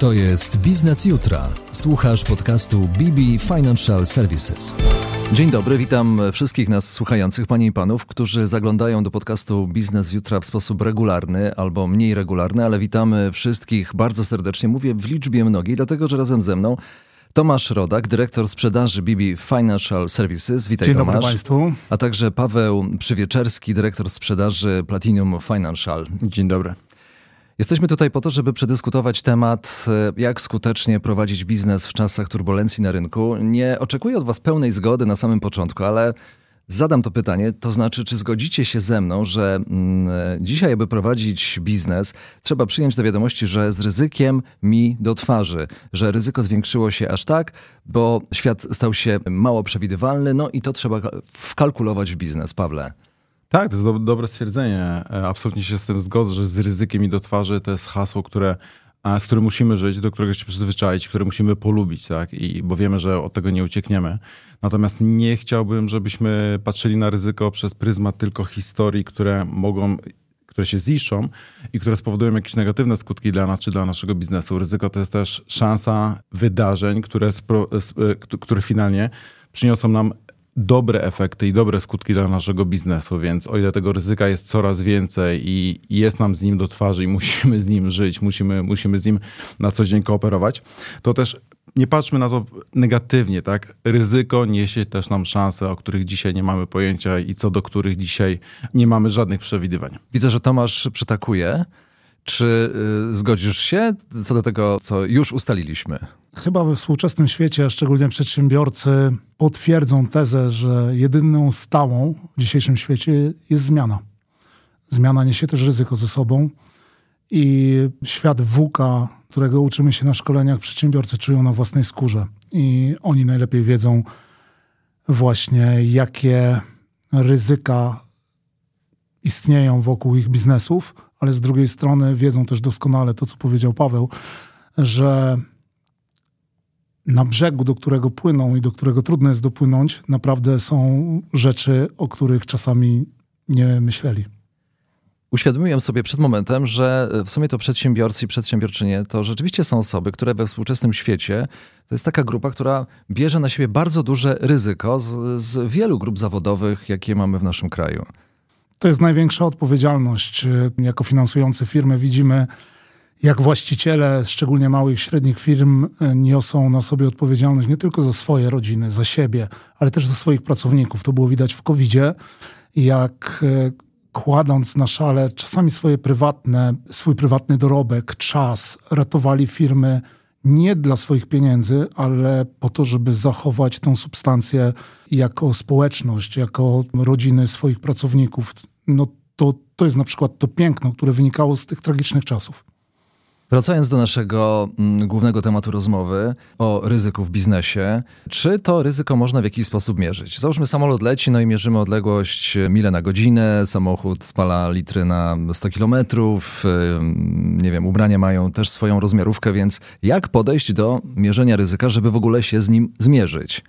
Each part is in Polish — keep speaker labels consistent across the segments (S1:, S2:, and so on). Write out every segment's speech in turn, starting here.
S1: To jest Biznes Jutra. Słuchasz podcastu BB Financial Services.
S2: Dzień dobry, witam wszystkich nas słuchających, panie i panów, którzy zaglądają do podcastu Biznes Jutra w sposób regularny albo mniej regularny, ale witamy wszystkich bardzo serdecznie. Mówię w liczbie mnogiej, dlatego że razem ze mną Tomasz Rodak, dyrektor sprzedaży BB Financial Services. Witaj
S3: Dzień
S2: Tomasz.
S3: dobry Państwu.
S2: A także Paweł Przywieczerski, dyrektor sprzedaży Platinum Financial.
S3: Dzień dobry.
S2: Jesteśmy tutaj po to, żeby przedyskutować temat, e, jak skutecznie prowadzić biznes w czasach turbulencji na rynku. Nie oczekuję od Was pełnej zgody na samym początku, ale zadam to pytanie, to znaczy, czy zgodzicie się ze mną, że mm, e, dzisiaj, aby prowadzić biznes, trzeba przyjąć do wiadomości, że z ryzykiem mi do twarzy, że ryzyko zwiększyło się aż tak, bo świat stał się mało przewidywalny, no i to trzeba wkalkulować w biznes. Pawle.
S3: Tak, to jest do, dobre stwierdzenie. E, Absolutnie się z tym zgodzę, że z ryzykiem i do twarzy to jest hasło, które, z którym musimy żyć, do którego się przyzwyczaić, które musimy polubić, tak? I, bo wiemy, że od tego nie uciekniemy. Natomiast nie chciałbym, żebyśmy patrzyli na ryzyko przez pryzmat tylko historii, które mogą które się ziszczą i które spowodują jakieś negatywne skutki dla nas czy dla naszego biznesu. Ryzyko to jest też szansa wydarzeń, które, e, które finalnie przyniosą nam dobre efekty i dobre skutki dla naszego biznesu, więc o ile tego ryzyka jest coraz więcej i jest nam z nim do twarzy i musimy z nim żyć, musimy, musimy z nim na co dzień kooperować, to też nie patrzmy na to negatywnie, tak? Ryzyko niesie też nam szanse, o których dzisiaj nie mamy pojęcia i co do których dzisiaj nie mamy żadnych przewidywań.
S2: Widzę, że Tomasz przytakuje. Czy y, zgodzisz się co do tego, co już ustaliliśmy?
S4: Chyba we współczesnym świecie, a szczególnie przedsiębiorcy, potwierdzą tezę, że jedyną stałą w dzisiejszym świecie jest zmiana. Zmiana niesie też ryzyko ze sobą i świat WUKA, którego uczymy się na szkoleniach, przedsiębiorcy czują na własnej skórze i oni najlepiej wiedzą właśnie, jakie ryzyka istnieją wokół ich biznesów, ale z drugiej strony wiedzą też doskonale to, co powiedział Paweł, że na brzegu, do którego płyną i do którego trudno jest dopłynąć, naprawdę są rzeczy, o których czasami nie myśleli.
S2: Uświadomiłem sobie przed momentem, że w sumie to przedsiębiorcy i przedsiębiorczynie to rzeczywiście są osoby, które we współczesnym świecie to jest taka grupa, która bierze na siebie bardzo duże ryzyko z, z wielu grup zawodowych, jakie mamy w naszym kraju.
S4: To jest największa odpowiedzialność. Jako finansujący firmy widzimy, jak właściciele, szczególnie małych i średnich firm, niosą na sobie odpowiedzialność nie tylko za swoje rodziny, za siebie, ale też za swoich pracowników. To było widać w COVID-zie, jak e, kładąc na szale czasami swoje prywatne, swój prywatny dorobek, czas, ratowali firmy nie dla swoich pieniędzy, ale po to, żeby zachować tą substancję jako społeczność, jako rodziny swoich pracowników. No to, to jest na przykład to piękno, które wynikało z tych tragicznych czasów.
S2: Wracając do naszego mm, głównego tematu rozmowy o ryzyku w biznesie, czy to ryzyko można w jakiś sposób mierzyć? Załóżmy, samolot leci, no i mierzymy odległość mile na godzinę, samochód spala litry na 100 kilometrów, nie wiem, ubrania mają też swoją rozmiarówkę, więc jak podejść do mierzenia ryzyka, żeby w ogóle się z nim zmierzyć?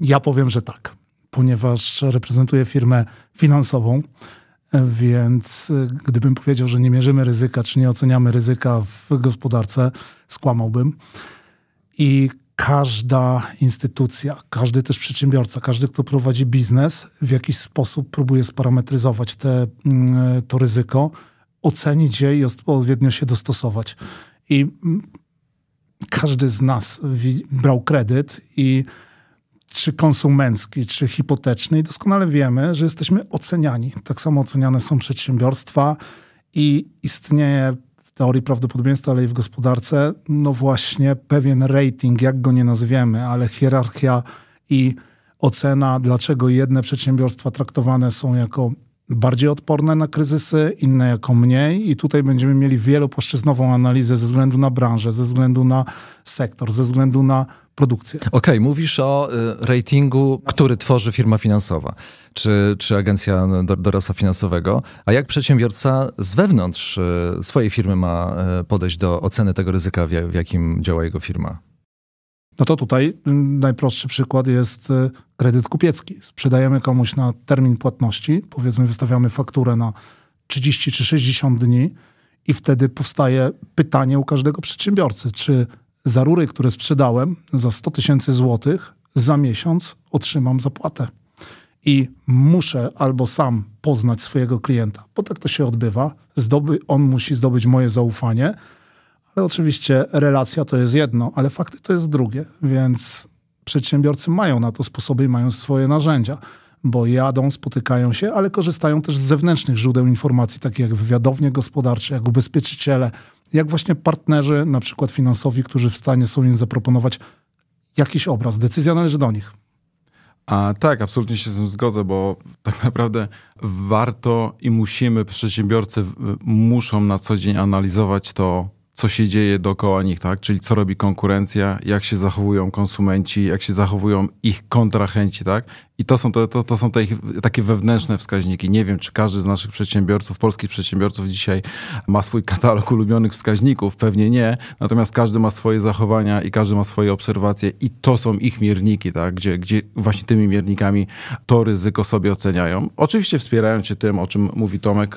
S4: Ja powiem, że tak, ponieważ reprezentuję firmę finansową, więc y, gdybym powiedział, że nie mierzymy ryzyka, czy nie oceniamy ryzyka w gospodarce, skłamałbym. I każda instytucja, każdy też przedsiębiorca, każdy, kto prowadzi biznes, w jakiś sposób próbuje sparametryzować te, mm, to ryzyko, ocenić je i odpowiednio się dostosować. I mm, każdy z nas brał kredyt i czy konsumencki, czy hipoteczny i doskonale wiemy, że jesteśmy oceniani. Tak samo oceniane są przedsiębiorstwa i istnieje w teorii prawdopodobieństwa, ale i w gospodarce, no właśnie pewien rating, jak go nie nazwiemy, ale hierarchia i ocena, dlaczego jedne przedsiębiorstwa traktowane są jako bardziej odporne na kryzysy, inne jako mniej i tutaj będziemy mieli wielopłaszczyznową analizę ze względu na branżę, ze względu na sektor, ze względu na produkcję.
S2: Okej, okay, mówisz o y, ratingu, który tworzy firma finansowa, czy, czy agencja doradztwa finansowego, a jak przedsiębiorca z wewnątrz y, swojej firmy ma y, podejść do oceny tego ryzyka, w jakim działa jego firma?
S4: No to tutaj najprostszy przykład jest kredyt kupiecki. Sprzedajemy komuś na termin płatności, powiedzmy wystawiamy fakturę na 30 czy 60 dni I wtedy powstaje pytanie u każdego przedsiębiorcy, czy za rury, które sprzedałem za 100 tysięcy złotych, za miesiąc otrzymam zapłatę. I muszę albo sam poznać swojego klienta, bo tak to się odbywa. Zdoby, on musi zdobyć moje zaufanie, ale oczywiście relacja to jest jedno, ale fakty to jest drugie, więc przedsiębiorcy mają na to sposoby i mają swoje narzędzia, bo jadą, spotykają się, ale korzystają też z zewnętrznych źródeł informacji, takich jak wywiadownie gospodarcze, jak ubezpieczyciele, jak właśnie partnerzy, na przykład finansowi, którzy w stanie są im zaproponować jakiś obraz. Decyzja należy do nich.
S3: A tak, absolutnie się z tym zgodzę, bo tak naprawdę warto i musimy, przedsiębiorcy muszą na co dzień analizować to, co się dzieje dookoła nich, tak? Czyli co robi konkurencja, jak się zachowują konsumenci, jak się zachowują ich kontrahenci, tak? I to są, to, to, to są te ich, takie wewnętrzne wskaźniki. Nie wiem, czy każdy z naszych przedsiębiorców, polskich przedsiębiorców dzisiaj ma swój katalog ulubionych wskaźników. Pewnie nie. Natomiast każdy ma swoje zachowania i każdy ma swoje obserwacje i to są ich mierniki, tak? gdzie, gdzie właśnie tymi miernikami to ryzyko sobie oceniają. Oczywiście wspierając się tym, o czym mówi Tomek,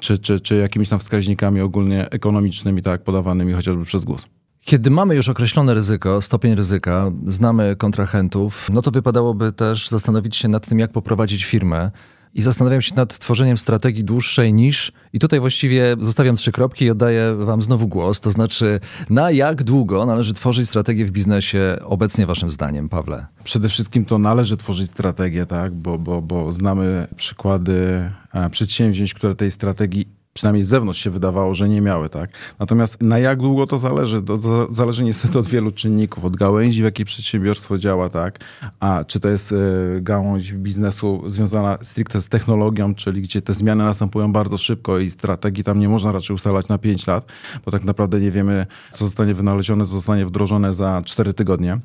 S3: czy, czy, czy jakimiś tam wskaźnikami ogólnie ekonomicznymi, tak, podawanymi chociażby przez głos.
S2: Kiedy mamy już określone ryzyko, stopień ryzyka, znamy kontrahentów, no to wypadałoby też zastanowić się nad tym, jak poprowadzić firmę. I zastanawiam się nad tworzeniem strategii dłuższej niż, i tutaj właściwie zostawiam trzy kropki i oddaję Wam znowu głos. To znaczy, na jak długo należy tworzyć strategię w biznesie obecnie, Waszym zdaniem, Pawle?
S3: Przede wszystkim to należy tworzyć strategię, tak? bo, bo, bo znamy przykłady e, przedsięwzięć, które tej strategii przynajmniej z zewnątrz się wydawało, że nie miały, tak? Natomiast na jak długo to zależy? To, to zależy niestety od wielu czynników, od gałęzi, w jakiej przedsiębiorstwo działa, tak? A czy to jest y, gałąź biznesu związana stricte z technologią, czyli gdzie te zmiany następują bardzo szybko i strategii tam nie można raczej ustalać na 5 lat, bo tak naprawdę nie wiemy, co zostanie wynalezione, co zostanie wdrożone za 4 tygodnie.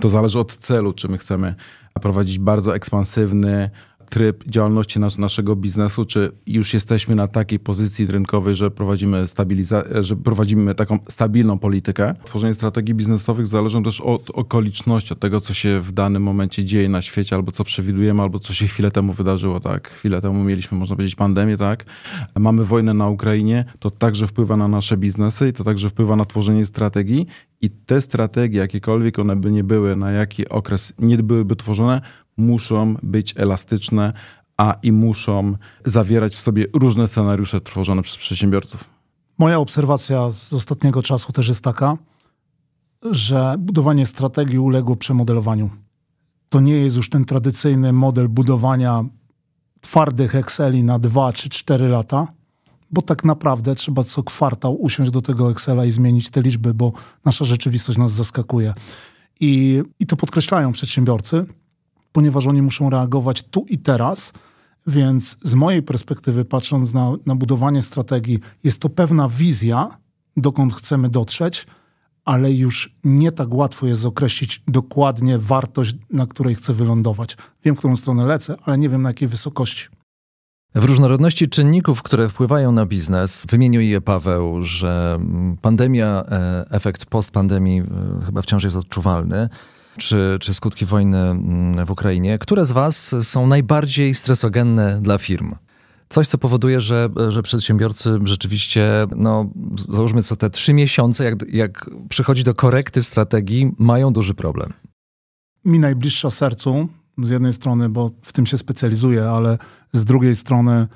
S3: To zależy od celu, czy my chcemy prowadzić bardzo ekspansywny, tryb działalności nas, naszego biznesu, czy już jesteśmy na takiej pozycji rynkowej, że prowadzimy, stabiliza- że prowadzimy taką stabilną politykę. Tworzenie strategii biznesowych zależy też od okoliczności, od tego, co się w danym momencie dzieje na świecie, albo co przewidujemy, albo co się chwilę temu wydarzyło, tak? Chwilę temu mieliśmy, można powiedzieć, pandemię, tak? Mamy wojnę na Ukrainie, to także wpływa na nasze biznesy i to także wpływa na tworzenie strategii i te strategie, jakiekolwiek one by nie były, na jaki okres nie byłyby tworzone, muszą być elastyczne, a i muszą zawierać w sobie różne scenariusze tworzone przez przedsiębiorców.
S4: Moja obserwacja z ostatniego czasu też jest taka, że budowanie strategii uległo przemodelowaniu. To nie jest już ten tradycyjny model budowania twardych Exceli na 2 czy 4 lata, bo tak naprawdę trzeba co kwartał usiąść do tego Excela i zmienić te liczby, bo nasza rzeczywistość nas zaskakuje. I, i to podkreślają przedsiębiorcy, ponieważ oni muszą reagować tu i teraz. Więc z mojej perspektywy, patrząc na, na budowanie strategii, jest to pewna wizja, dokąd chcemy dotrzeć, ale już nie tak łatwo jest określić dokładnie wartość, na której chcę wylądować. Wiem, w którą stronę lecę, ale nie wiem na jakiej wysokości.
S2: W różnorodności czynników, które wpływają na biznes, wymienił je Paweł, że pandemia, e, efekt postpandemii e, chyba wciąż jest odczuwalny czy, czy skutki wojny mm, w Ukrainie. Które z Was są najbardziej stresogenne dla firm? Coś, co powoduje, że, że przedsiębiorcy rzeczywiście, no, załóżmy co te trzy miesiące, jak, jak przychodzi do korekty strategii, mają duży problem.
S4: Mi najbliższa sercu, z jednej strony, bo w tym się specjalizuję, ale z drugiej strony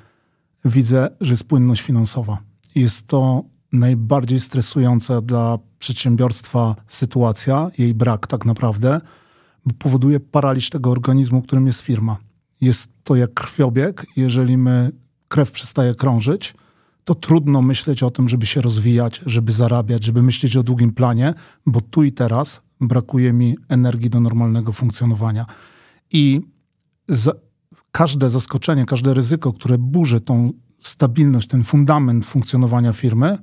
S4: widzę, że jest płynność finansowa. Jest to najbardziej stresująca dla przedsiębiorstwa sytuacja, jej brak tak naprawdę, bo powoduje paraliż tego organizmu, którym jest firma. Jest to jak krwiobieg. Jeżeli my, krew przestaje krążyć, to trudno myśleć o tym, żeby się rozwijać, żeby zarabiać, żeby myśleć o długim planie, bo tu i teraz brakuje mi energii do normalnego funkcjonowania. I za, każde zaskoczenie, każde ryzyko, które burzy tą stabilność, ten fundament funkcjonowania firmy,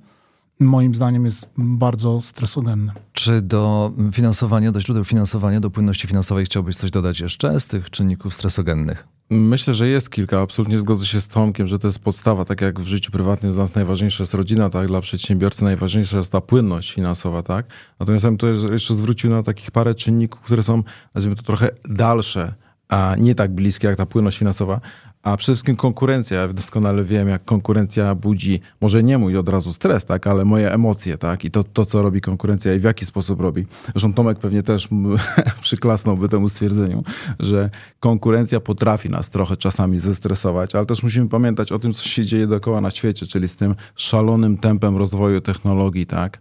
S4: moim zdaniem jest bardzo stresogenne.
S2: Czy do finansowania, do źródeł finansowania, do płynności finansowej chciałbyś coś dodać jeszcze z tych czynników stresogennych?
S3: Myślę, że jest kilka. Absolutnie zgodzę się z Tomkiem, że to jest podstawa. Tak jak w życiu prywatnym dla nas najważniejsza jest rodzina, tak dla przedsiębiorcy najważniejsza jest ta płynność finansowa, tak? Natomiast ja bym tu jeszcze zwrócił na takich parę czynników, które są, nazwijmy to trochę dalsze, a nie tak bliskie jak ta płynność finansowa, a przede wszystkim konkurencja. Ja doskonale wiem, jak konkurencja budzi, może nie mój od razu stres, tak, ale moje emocje, tak, i to, to co robi konkurencja i w jaki sposób robi. Zresztą Tomek pewnie też przyklasnąłby temu stwierdzeniu, że konkurencja potrafi nas trochę czasami zestresować, ale też musimy pamiętać o tym, co się dzieje dookoła na świecie, czyli z tym szalonym tempem rozwoju technologii, tak.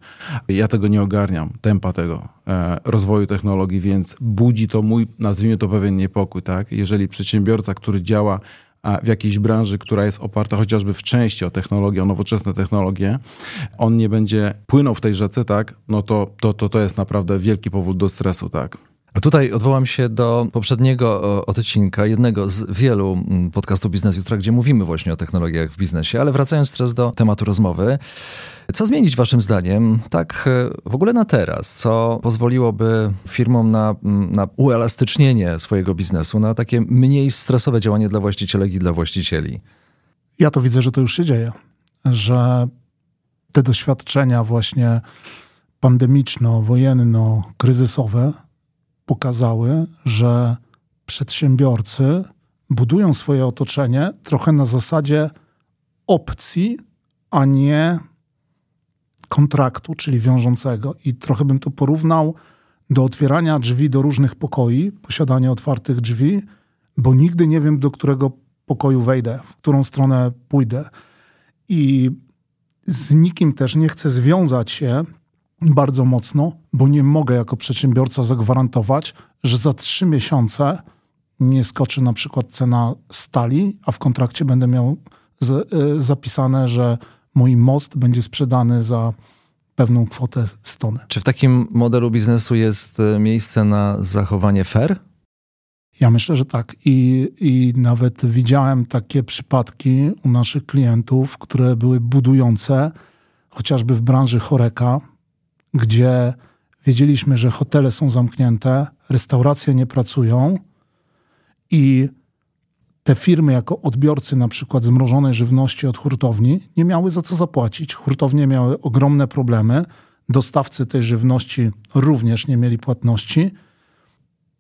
S3: Ja tego nie ogarniam, tempa tego e, rozwoju technologii, więc budzi to mój, nazwijmy to pewien niepokój, tak. Jeżeli przedsiębiorca, który działa w jakiejś branży, która jest oparta chociażby w części o technologię, o nowoczesne technologie, on nie będzie płynął w tej rzece, tak, no to, to, to, to jest naprawdę wielki powód do stresu, tak.
S2: A tutaj odwołam się do poprzedniego odcinka, jednego z wielu mm, podcastów Biznes Jutra, gdzie mówimy właśnie o technologiach w biznesie, ale wracając teraz do tematu rozmowy, co zmienić Waszym zdaniem, tak e, w ogóle na teraz? Co pozwoliłoby firmom na, mm, na uelastycznienie swojego biznesu, na takie mniej stresowe działanie dla właścicieli i dla właścicieli?
S4: Ja to widzę, że to już się dzieje, że te doświadczenia właśnie pandemiczno-wojenno-kryzysowe pokazały, że przedsiębiorcy budują swoje otoczenie trochę na zasadzie opcji, a nie kontraktu, czyli wiążącego. I trochę bym to porównał do otwierania drzwi do różnych pokoi, posiadania otwartych drzwi, bo nigdy nie wiem, do którego pokoju wejdę, w którą stronę pójdę. I z nikim też nie chcę związać się bardzo mocno, bo nie mogę jako przedsiębiorca zagwarantować, że za trzy miesiące nie skoczy na przykład cena stali, a w kontrakcie będę miał z, y, zapisane, że mój most będzie sprzedany za pewną kwotę stony.
S2: Czy w takim modelu biznesu jest y, miejsce na zachowanie fair?
S4: Ja myślę, że tak. I, I nawet widziałem takie przypadki u naszych klientów, które były budujące, chociażby w branży choreka, gdzie wiedzieliśmy, że hotele są zamknięte, restauracje nie pracują i te firmy jako odbiorcy na przykład zmrożonej żywności od hurtowni nie miały za co zapłacić. Hurtownie miały ogromne problemy, dostawcy tej żywności również nie mieli płatności.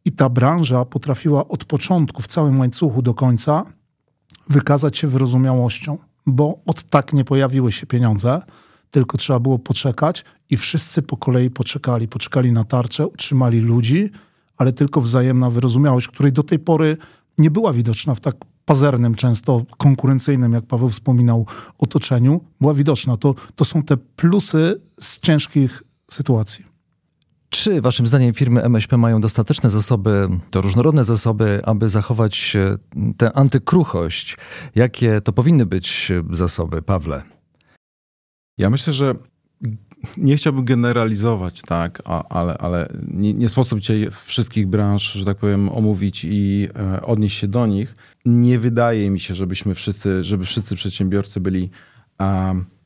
S4: I ta branża potrafiła od początku w całym łańcuchu do końca wykazać się wyrozumiałością, bo od tak nie pojawiły się pieniądze, tylko trzeba było poczekać i wszyscy po kolei poczekali. Poczekali na tarczę, utrzymali ludzi, ale tylko wzajemna wyrozumiałość, której do tej pory nie była widoczna w tak pazernym, często konkurencyjnym, jak Paweł wspominał, otoczeniu, była widoczna. To, to są te plusy z ciężkich sytuacji.
S2: Czy waszym zdaniem firmy MŚP mają dostateczne zasoby, to różnorodne zasoby, aby zachować tę antykruchość? Jakie to powinny być zasoby, Pawle?
S3: Ja myślę, że nie chciałbym generalizować, tak, ale, ale nie, nie sposób dzisiaj wszystkich branż, że tak powiem, omówić i e, odnieść się do nich. Nie wydaje mi się, żebyśmy wszyscy, żeby wszyscy przedsiębiorcy byli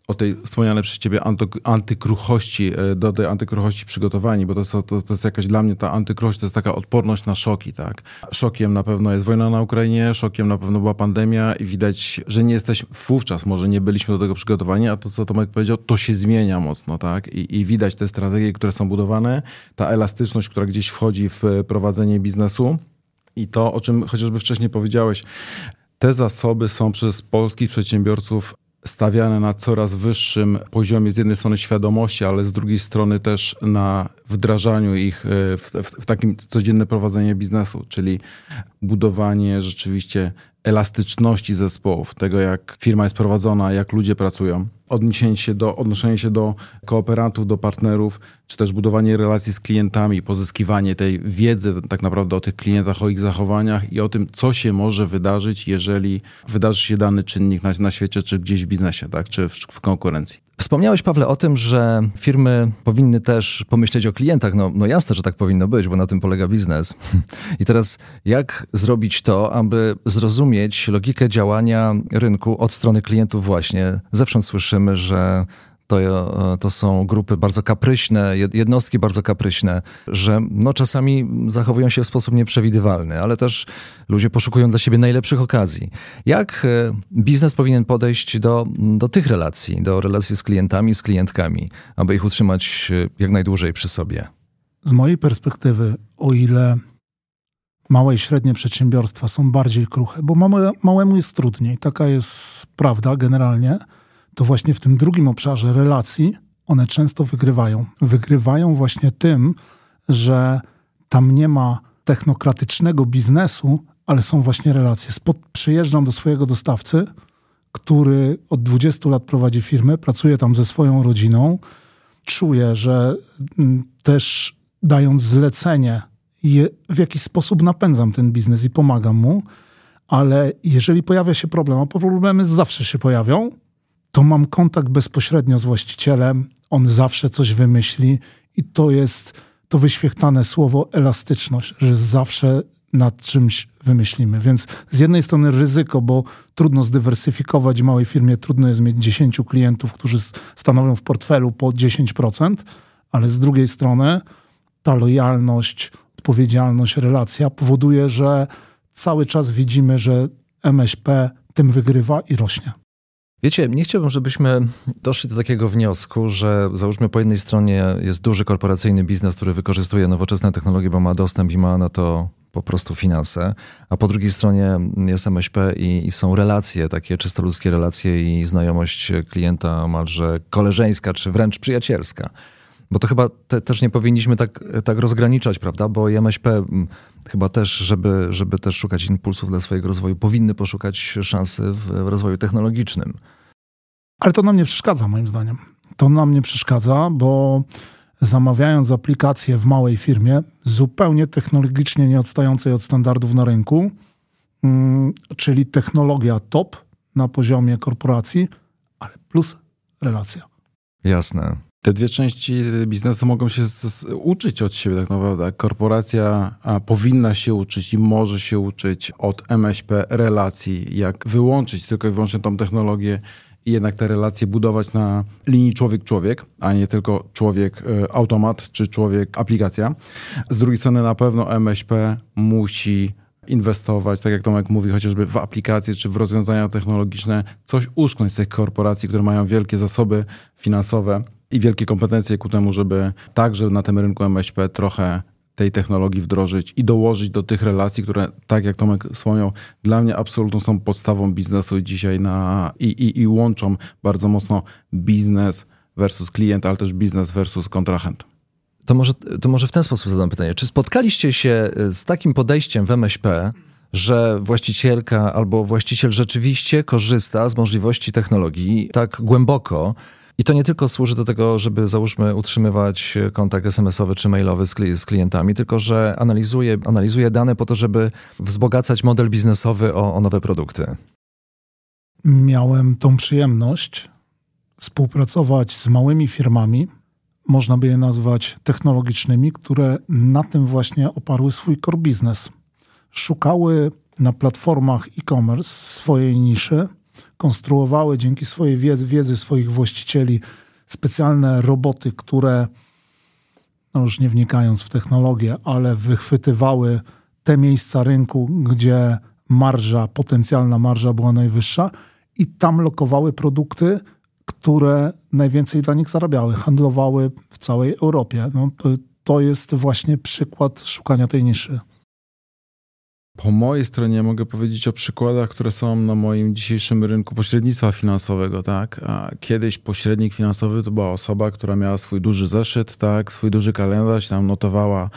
S3: o tej wspomnianej przez ciebie antykruchości, e, do tej antykruchości przygotowani, bo to, to, to jest jakaś dla mnie ta antykruchość, to jest taka odporność na szoki, tak. Szokiem na pewno jest wojna na Ukrainie, szokiem na pewno była pandemia i widać, że nie jesteśmy, wówczas może nie byliśmy do tego przygotowani, a to, co Tomek powiedział, to się zmienia mocno, tak. I, i widać te strategie, które są budowane, ta elastyczność, która gdzieś wchodzi w prowadzenie biznesu i to, o czym chociażby wcześniej powiedziałeś, te zasoby są przez polskich przedsiębiorców stawiane na coraz wyższym poziomie z jednej strony świadomości, ale z drugiej strony też na wdrażaniu ich e, w, w, w takim codzienne prowadzenie biznesu, czyli budowanie rzeczywiście elastyczności zespołów, tego jak firma jest prowadzona, jak ludzie pracują, odniesienie się do, odnoszenie się do kooperantów, do partnerów, czy też budowanie relacji z klientami, pozyskiwanie tej wiedzy tak naprawdę o tych klientach, o ich zachowaniach i o tym, co się może wydarzyć, jeżeli wydarzy się dany czynnik na, na świecie, czy gdzieś w biznesie, tak, czy w, w konkurencji.
S2: Wspomniałeś, Pawle, o tym, że firmy powinny też pomyśleć o klientach. No, no jasne, że tak powinno być, bo na tym polega biznes. I teraz, jak zrobić to, aby zrozumieć logikę działania rynku od strony klientów właśnie? Zewsząd słyszymy, że to, e, to są grupy bardzo kapryśne, jednostki bardzo kapryśne, że no czasami zachowują się w sposób nieprzewidywalny, ale też ludzie poszukują dla siebie najlepszych okazji. Jak e, biznes powinien podejść do, do tych relacji, do relacji z klientami, z klientkami, aby ich utrzymać e, jak najdłużej przy sobie?
S4: Z mojej perspektywy, o ile małe i średnie przedsiębiorstwa są bardziej kruche, bo małe, małemu jest trudniej. Taka jest prawda generalnie. To właśnie w tym drugim obszarze relacji one często wygrywają. Wygrywają właśnie tym, że tam nie ma technokratycznego biznesu, ale są właśnie relacje. Spod, przyjeżdżam do swojego dostawcy, który od 20 lat prowadzi firmę, pracuje tam ze swoją rodziną. Czuję, że mm, też dając zlecenie, w jakiś sposób napędzam ten biznes i pomagam mu, ale jeżeli pojawia się problem, a problemy zawsze się pojawią, to mam kontakt bezpośrednio z właścicielem, on zawsze coś wymyśli i to jest to wyświechtane słowo elastyczność, że zawsze nad czymś wymyślimy. Więc z jednej strony ryzyko, bo trudno zdywersyfikować w małej firmie, trudno jest mieć 10 klientów, którzy stanowią w portfelu po 10%, ale z drugiej strony ta lojalność, odpowiedzialność, relacja powoduje, że cały czas widzimy, że MŚP tym wygrywa i rośnie.
S2: Wiecie, nie chciałbym, żebyśmy doszli do takiego wniosku, że załóżmy po jednej stronie jest duży korporacyjny biznes, który wykorzystuje nowoczesne technologie, bo ma dostęp i ma na to po prostu finanse, a po drugiej stronie jest MŚP i, i są relacje, takie czysto ludzkie relacje i znajomość klienta omalże koleżeńska czy wręcz przyjacielska. Bo to chyba te, też nie powinniśmy tak, tak rozgraniczać, prawda? Bo MŚP chyba też, żeby, żeby też szukać impulsów dla swojego rozwoju, powinny poszukać szansy w rozwoju technologicznym.
S4: Ale to nam nie przeszkadza, moim zdaniem. To nam nie przeszkadza, bo zamawiając aplikację w małej firmie, zupełnie technologicznie nie odstającej od standardów na rynku, mm, czyli technologia top na poziomie korporacji, ale plus relacja.
S2: Jasne.
S3: Te dwie części biznesu mogą się z, z, uczyć od siebie tak naprawdę. Korporacja a, powinna się uczyć i może się uczyć od MŚP relacji, jak wyłączyć tylko i wyłącznie tą technologię jednak te relacje budować na linii człowiek-człowiek, a nie tylko człowiek-automat czy człowiek-aplikacja. Z drugiej strony na pewno MŚP musi inwestować, tak jak Tomek mówi, chociażby w aplikacje czy w rozwiązania technologiczne, coś uszknąć z tych korporacji, które mają wielkie zasoby finansowe i wielkie kompetencje ku temu, żeby także na tym rynku MŚP trochę tej technologii wdrożyć i dołożyć do tych relacji, które, tak jak Tomek wspomniał, dla mnie absolutnie są podstawą biznesu dzisiaj na, i, i, i łączą bardzo mocno biznes versus klient, ale też biznes versus kontrahent.
S2: To może, to może w ten sposób zadam pytanie. Czy spotkaliście się z takim podejściem w MŚP, że właścicielka albo właściciel rzeczywiście korzysta z możliwości technologii tak głęboko, i to nie tylko służy do tego, żeby załóżmy utrzymywać kontakt SMS-owy czy mailowy z, klientami, tylko że analizuje, analizuje dane po to, żeby wzbogacać model biznesowy o, o nowe produkty.
S4: Miałem tą przyjemność współpracować z małymi firmami, można by je nazwać technologicznymi, które na tym właśnie oparły swój core biznes. Szukały na platformach e-commerce swojej niszy, konstruowały dzięki swojej wiedzy, wiedzy swoich właścicieli specjalne roboty, które, no już nie wnikając w technologię, ale wychwytywały te miejsca rynku, gdzie marża, potencjalna marża była najwyższa i tam lokowały produkty, które najwięcej dla nich zarabiały, handlowały w całej Europie. No, to, to jest właśnie przykład szukania tej niszy.
S3: Po mojej stronie mogę powiedzieć o przykładach, które są na moim dzisiejszym rynku pośrednictwa finansowego. Tak? A kiedyś pośrednik finansowy to była osoba, która miała swój duży zeszyt, tak? swój duży kalendarz, tam notowała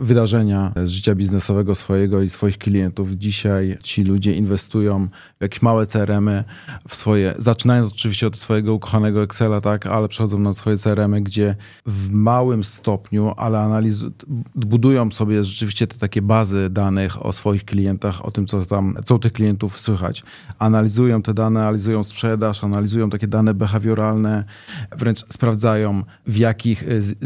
S3: wydarzenia z życia biznesowego swojego i swoich klientów. Dzisiaj ci ludzie inwestują w jakieś małe CRM-y, w swoje, zaczynając oczywiście od swojego ukochanego Excela, tak? ale przechodzą na swoje CRM-y, gdzie w małym stopniu, ale analiz- budują sobie rzeczywiście te takie bazy danych o swoich klientach, o tym, co tam, co u tych klientów słychać. Analizują te dane, analizują sprzedaż, analizują takie dane behawioralne, wręcz sprawdzają w jakich, z,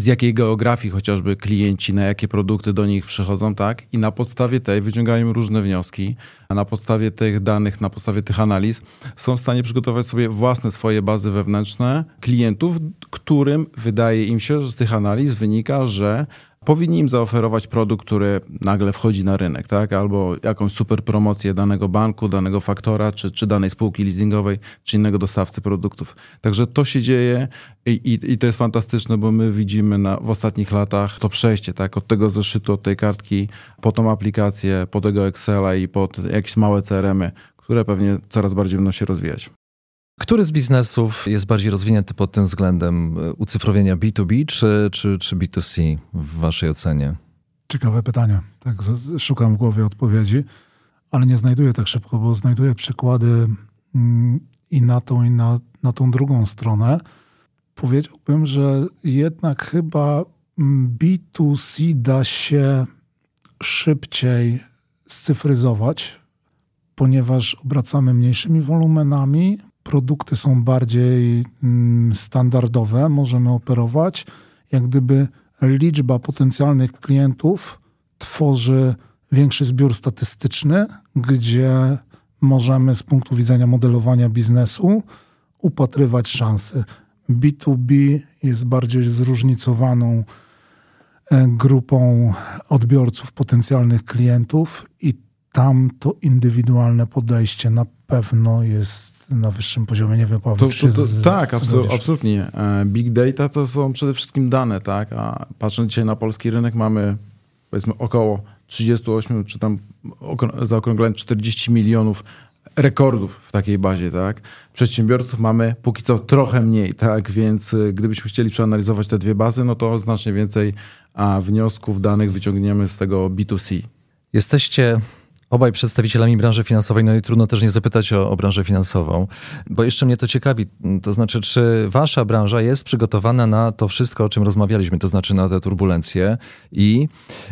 S3: z jakiej geografii chociażby klienci, na jakie produkty do nich przychodzą, tak? I na podstawie tej wyciągają różne wnioski, a na podstawie tych danych, na podstawie tych analiz są w stanie przygotować sobie własne swoje bazy wewnętrzne klientów, którym wydaje im się, że z tych analiz wynika, że powinni im zaoferować produkt, który nagle wchodzi na rynek, tak? Albo jakąś super promocję danego banku, danego faktora, czy, czy danej spółki leasingowej, czy innego dostawcy produktów. Także to się dzieje i, i, i to jest fantastyczne, bo my widzimy na, w ostatnich latach to przejście, tak? Od tego zeszytu, od tej kartki, po tą aplikację, po tego Excela i pod jakieś małe CRM-y, które pewnie coraz bardziej będą się rozwijać.
S2: Który z biznesów jest bardziej rozwinięty pod tym względem ucyfrowienia B2B czy, czy, czy B2C w Waszej ocenie?
S4: Ciekawe pytanie. Tak, szukam w głowie odpowiedzi, ale nie znajduję tak szybko, bo znajduję przykłady mm, i na tą, i na, na tą drugą stronę. Powiedziałbym, że jednak chyba mm, B2C da się szybciej scyfryzować, ponieważ obracamy mniejszymi wolumenami, produkty są bardziej mm, standardowe, możemy operować. Jak gdyby liczba potencjalnych klientów tworzy większy zbiór statystyczny, gdzie możemy z punktu widzenia modelowania biznesu upatrywać szanse. B2B jest bardziej zróżnicowaną e, grupą odbiorców, potencjalnych klientów i tam to indywidualne podejście na pewno jest na wyższym poziomie. Nie wiem, Paweł, to, to, to,
S3: z, Tak, absol absolutnie. E, big data to są przede wszystkim dane, tak? A patrząc dzisiaj na polski rynek mamy powiedzmy około 38 czy tam zaokrąglając 40 milionów rekordów w takiej bazie, tak? Przedsiębiorców mamy póki co trochę mniej, tak? Więc e, gdybyśmy chcieli przeanalizować te dwie bazy, no to znacznie więcej a, wniosków, danych wyciągniemy z tego B2C.
S2: Jesteście obaj przedstawicielami branży finansowej, no i trudno też nie zapytać o, o, branżę finansową, bo jeszcze mnie to ciekawi, to znaczy, czy wasza branża jest przygotowana na to wszystko, o czym rozmawialiśmy, to znaczy na te turbulencje i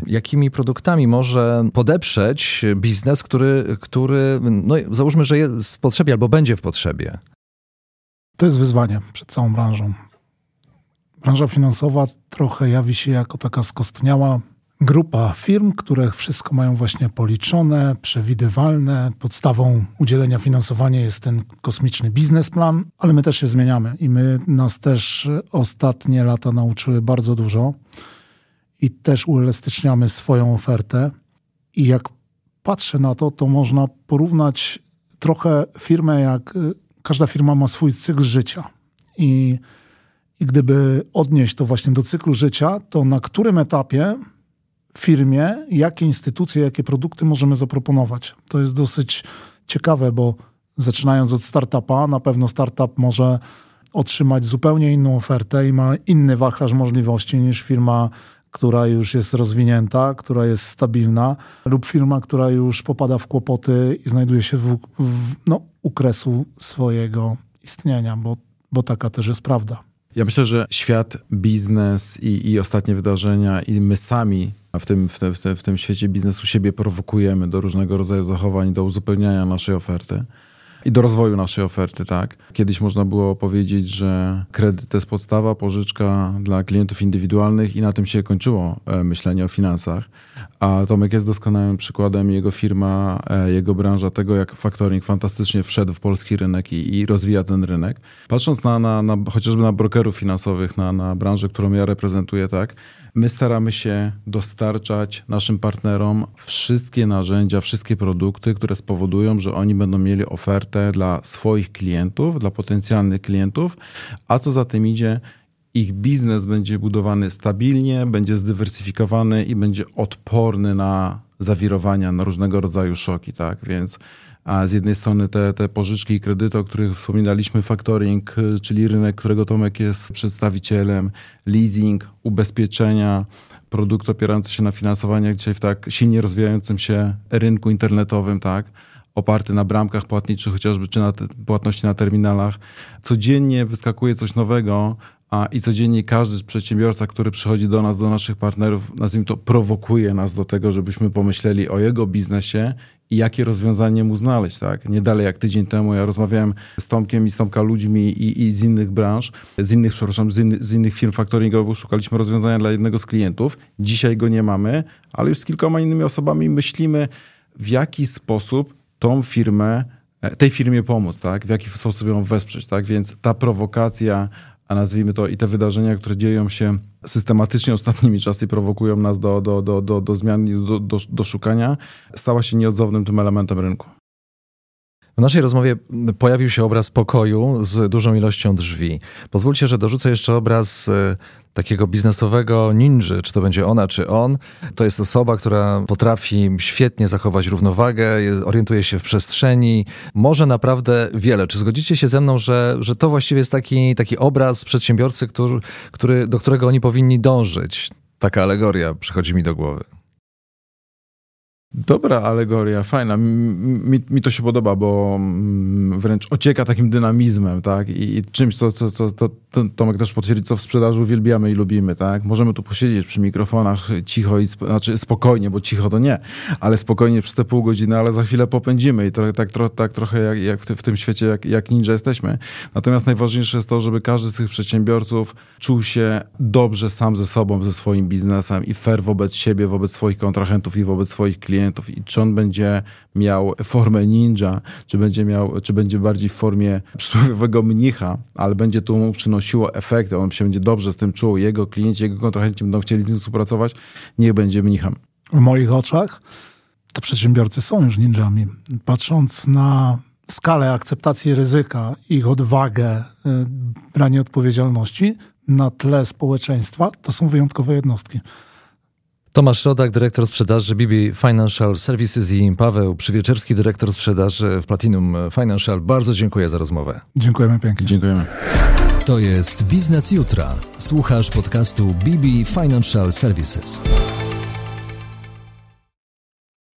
S2: jakimi produktami może podeprzeć biznes, który, który no załóżmy, że jest w potrzebie albo będzie w potrzebie?
S4: To jest wyzwanie przed całą branżą. Branża finansowa trochę jawi się jako taka skostniała grupa firm, które wszystko mają właśnie policzone, przewidywalne. Podstawą udzielenia finansowania jest ten kosmiczny biznesplan, ale my też się zmieniamy i my nas też ostatnie lata nauczyły bardzo dużo i też uelastyczniamy swoją ofertę. I jak patrzę na to, to można porównać trochę firmę, jak każda firma ma swój cykl życia. I, I gdyby odnieść to właśnie do cyklu życia, to na którym etapie firmie, jakie instytucje, jakie produkty możemy zaproponować. To jest dosyć ciekawe, bo zaczynając od startupa, na pewno startup może otrzymać zupełnie inną ofertę i ma inny wachlarz możliwości niż firma, która już jest rozwinięta, która jest stabilna, lub firma, która już popada w kłopoty i znajduje się w, w no, u kresu swojego istnienia, bo, bo taka też jest prawda.
S3: Ja myślę, że świat, biznes i, i ostatnie wydarzenia i my sami w tym, w, te, w, te, w tym świecie biznesu siebie prowokujemy do różnego rodzaju zachowań, do uzupełniania naszej oferty i do rozwoju naszej oferty, tak. Kiedyś można było powiedzieć, że kredyt to jest podstawa, pożyczka dla klientów indywidualnych i na tym się kończyło e, myślenie o finansach. A Tomek jest doskonałym przykładem, jego firma, e, jego branża, tego jak factoring fantastycznie wszedł w polski rynek i, i rozwija ten rynek. Patrząc na, na, na, chociażby na brokerów finansowych, na, na branżę, którą ja reprezentuję, tak, My staramy się dostarczać naszym partnerom wszystkie narzędzia, wszystkie produkty, które spowodują, że oni będą mieli ofertę dla swoich klientów, dla potencjalnych klientów, a co za tym idzie, ich biznes będzie budowany stabilnie, będzie zdywersyfikowany i będzie odporny na zawirowania, na różnego rodzaju szoki, tak? Więc a z jednej strony te, te pożyczki i kredyty, o których wspominaliśmy, factoring, czyli rynek, którego Tomek jest przedstawicielem, leasing, ubezpieczenia, produkt opierający się na finansowaniach dzisiaj w tak silnie rozwijającym się rynku internetowym, tak? oparty na bramkach płatniczych chociażby, czy na płatności na terminalach. Codziennie wyskakuje coś nowego, a i codziennie każdy przedsiębiorca, który przychodzi do nas, do naszych partnerów, nazwijmy to, prowokuje nas do tego, żebyśmy pomyśleli o jego biznesie i jakie rozwiązanie mu znaleźć. Tak? Nie dalej jak tydzień temu ja rozmawiałem z Tomkiem i z Tomka ludźmi i, i z innych branż, z innych, przepraszam, z, z innych firm faktoringowych szukaliśmy rozwiązania dla jednego z klientów. Dzisiaj go nie mamy, ale już z kilkoma innymi osobami myślimy, w jaki sposób tą firmę, e, tej firmie pomóc, tak? w jaki sposób ją wesprzeć. Tak? Więc ta prowokacja, a nazwijmy to i te wydarzenia, które dzieją się systematycznie ostatnimi czasy prowokują nas do, do, do, do, do zmian i do, do, do szukania, stała się nieodzownym tym elementem rynku.
S2: W naszej rozmowie pojawił się obraz pokoju z dużą ilością drzwi. Pozwólcie, że dorzucę jeszcze obraz e, takiego biznesowego ninja, czy to będzie ona, czy on. To jest osoba, która potrafi świetnie zachować równowagę, orientuje się w przestrzeni, może naprawdę wiele. Czy zgodzicie się ze mną, że, że to właściwie jest taki, taki obraz przedsiębiorcy, który, który, do którego oni powinni dążyć? Taka alegoria przychodzi mi do głowy.
S3: Dobra alegoria, fajna. Mi, mi, to się podoba, bo wręcz ocieka takim dynamizmem, tak? I, i czymś, co, co, co to, to, Tomek też potwierdzi, co w sprzedaży uwielbiamy i lubimy, tak? Możemy tu posiedzieć przy mikrofonach cicho i znaczy spokojnie, bo cicho to nie, ale spokojnie przez te pół godziny, ale za chwilę popędzimy i to, tak, tro, tak trochę jak, jak w, ty, w, tym świecie, jak, jak ninja jesteśmy. Natomiast najważniejsze jest to, żeby każdy z tych przedsiębiorców czuł się dobrze sam ze sobą, ze swoim biznesem i fair wobec siebie, wobec swoich kontrahentów i wobec swoich klientów klientów i czy on będzie miał formę ninja, czy będzie, miał, czy będzie bardziej w formie przysłowiowego mnicha, ale będzie to mu przynosiło efekty, on się będzie dobrze z tym czuł, jego klienci, jego kontrahenci będą chcieli z nim współpracować, niech będzie mnichem.
S4: W moich oczach to przedsiębiorcy są już ninjami. Patrząc na skalę akceptacji ryzyka, ich odwagę, y, branie odpowiedzialności na tle społeczeństwa, to są wyjątkowe jednostki.
S2: Tomasz Rodak, dyrektor sprzedaży BB Financial Services i Paweł Przywieczerski, dyrektor sprzedaży w Platinum Financial. Bardzo dziękuję za rozmowę.
S4: Dziękujemy pięknie.
S3: Dziękujemy.
S1: To jest Biznes Jutra. Słuchasz podcastu BB Financial Services.